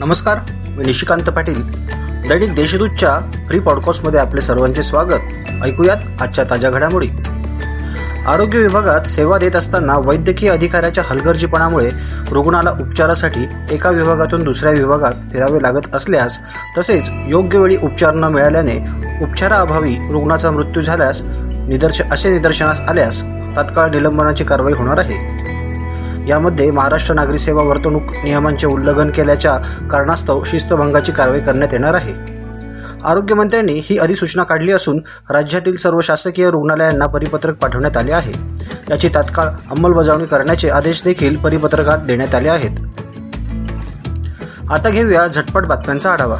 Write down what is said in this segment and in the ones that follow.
नमस्कार मी निशिकांत पाटील. दैनिक देशदूतच्या फ्री पॉडकास्टमध्ये आपले सर्वांचे स्वागत. ऐकूयात आजच्या ताज्या घडामोडी. आरोग्य विभागात सेवा देत असताना वैद्यकीय अधिकाऱ्याच्या हलगर्जीपणामुळे रुग्णाला उपचारासाठी एका विभागातून दुसऱ्या विभागात फिरावे लागत असल्यास तसेच योग्य वेळी उपचार न मिळाल्याने उपचाराअभावी रुग्णाचा मृत्यू झाल्यास निदर्श असे निदर्शनास आल्यास तात्काळ निलंबनाची कारवाई होणार आहे. यामध्ये महाराष्ट्र नागरी सेवा वर्तणूक नियमांचे उल्लंघन केल्याच्या कारणास्तव शिस्तभंगाची कारवाई करण्यात येणार आहे. आरोग्यमंत्र्यांनी ही अधिसूचना काढली असून राज्यातील सर्व शासकीय रुग्णालयांना परिपत्रक पाठवण्यात आले आहे. याची तात्काळ अंमलबजावणी करण्याचे आदेश देखील परिपत्रकात देण्यात आले आहेत. आता घेऊया झटपट बातम्यांचा आढावा.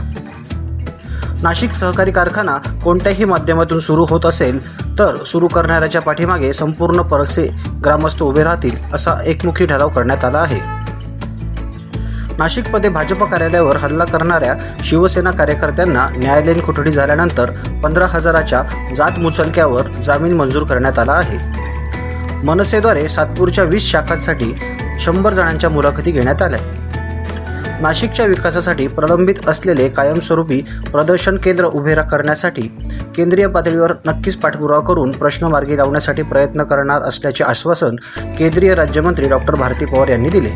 नाशिक सहकारी कारखाना कोणत्याही माध्यमातून सुरू होत असेल तर सुरू करणाऱ्याच्या पाठीमागे संपूर्ण परसे ग्रामस्थ उभे राहतील असा एकमुखी ठराव करण्यात आला आहे. नाशिकमध्ये भाजप कार्यालयावर हल्ला करणाऱ्या शिवसेना कार्यकर्त्यांना न्यायालयीन कोठडी झाल्यानंतर पंधरा हजाराच्या जात मुचलक्यावर जामीन मंजूर करण्यात आला आहे. मनसेद्वारे सातपूरच्या वीस शाखांसाठी शंभर जणांच्या मुलाखती घेण्यात आल्या. नाशिकच्या विकासासाठी प्रलंबित असलेले कायमस्वरूपी प्रदर्शन केंद्र उभे करण्यासाठी केंद्रीय पातळीवर नक्कीच पाठपुरावा करून प्रश्न मार्गी लावण्यासाठी प्रयत्न करणार असल्याचे आश्वासन केंद्रीय राज्यमंत्री डॉक्टर भारती पवार यांनी दिले.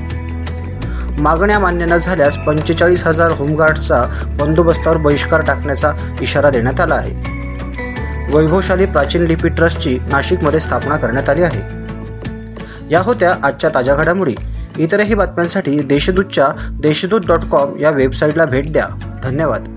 मागण्या मान्य न झाल्यास पंचेचाळीस हजार होमगार्डचा बंदोबस्तावर बहिष्कार टाकण्याचा इशारा देण्यात आला आहे. वैभवशाली प्राचीन लिपी ट्रस्टची नाशिकमध्ये स्थापना करण्यात आली आहे. या होत्या आजच्या ताज्या घडामोडी. इतरही बातम्यांसाठी देशदूतच्या देशदूत डॉट कॉम या वेबसाईटला भेट द्या. धन्यवाद.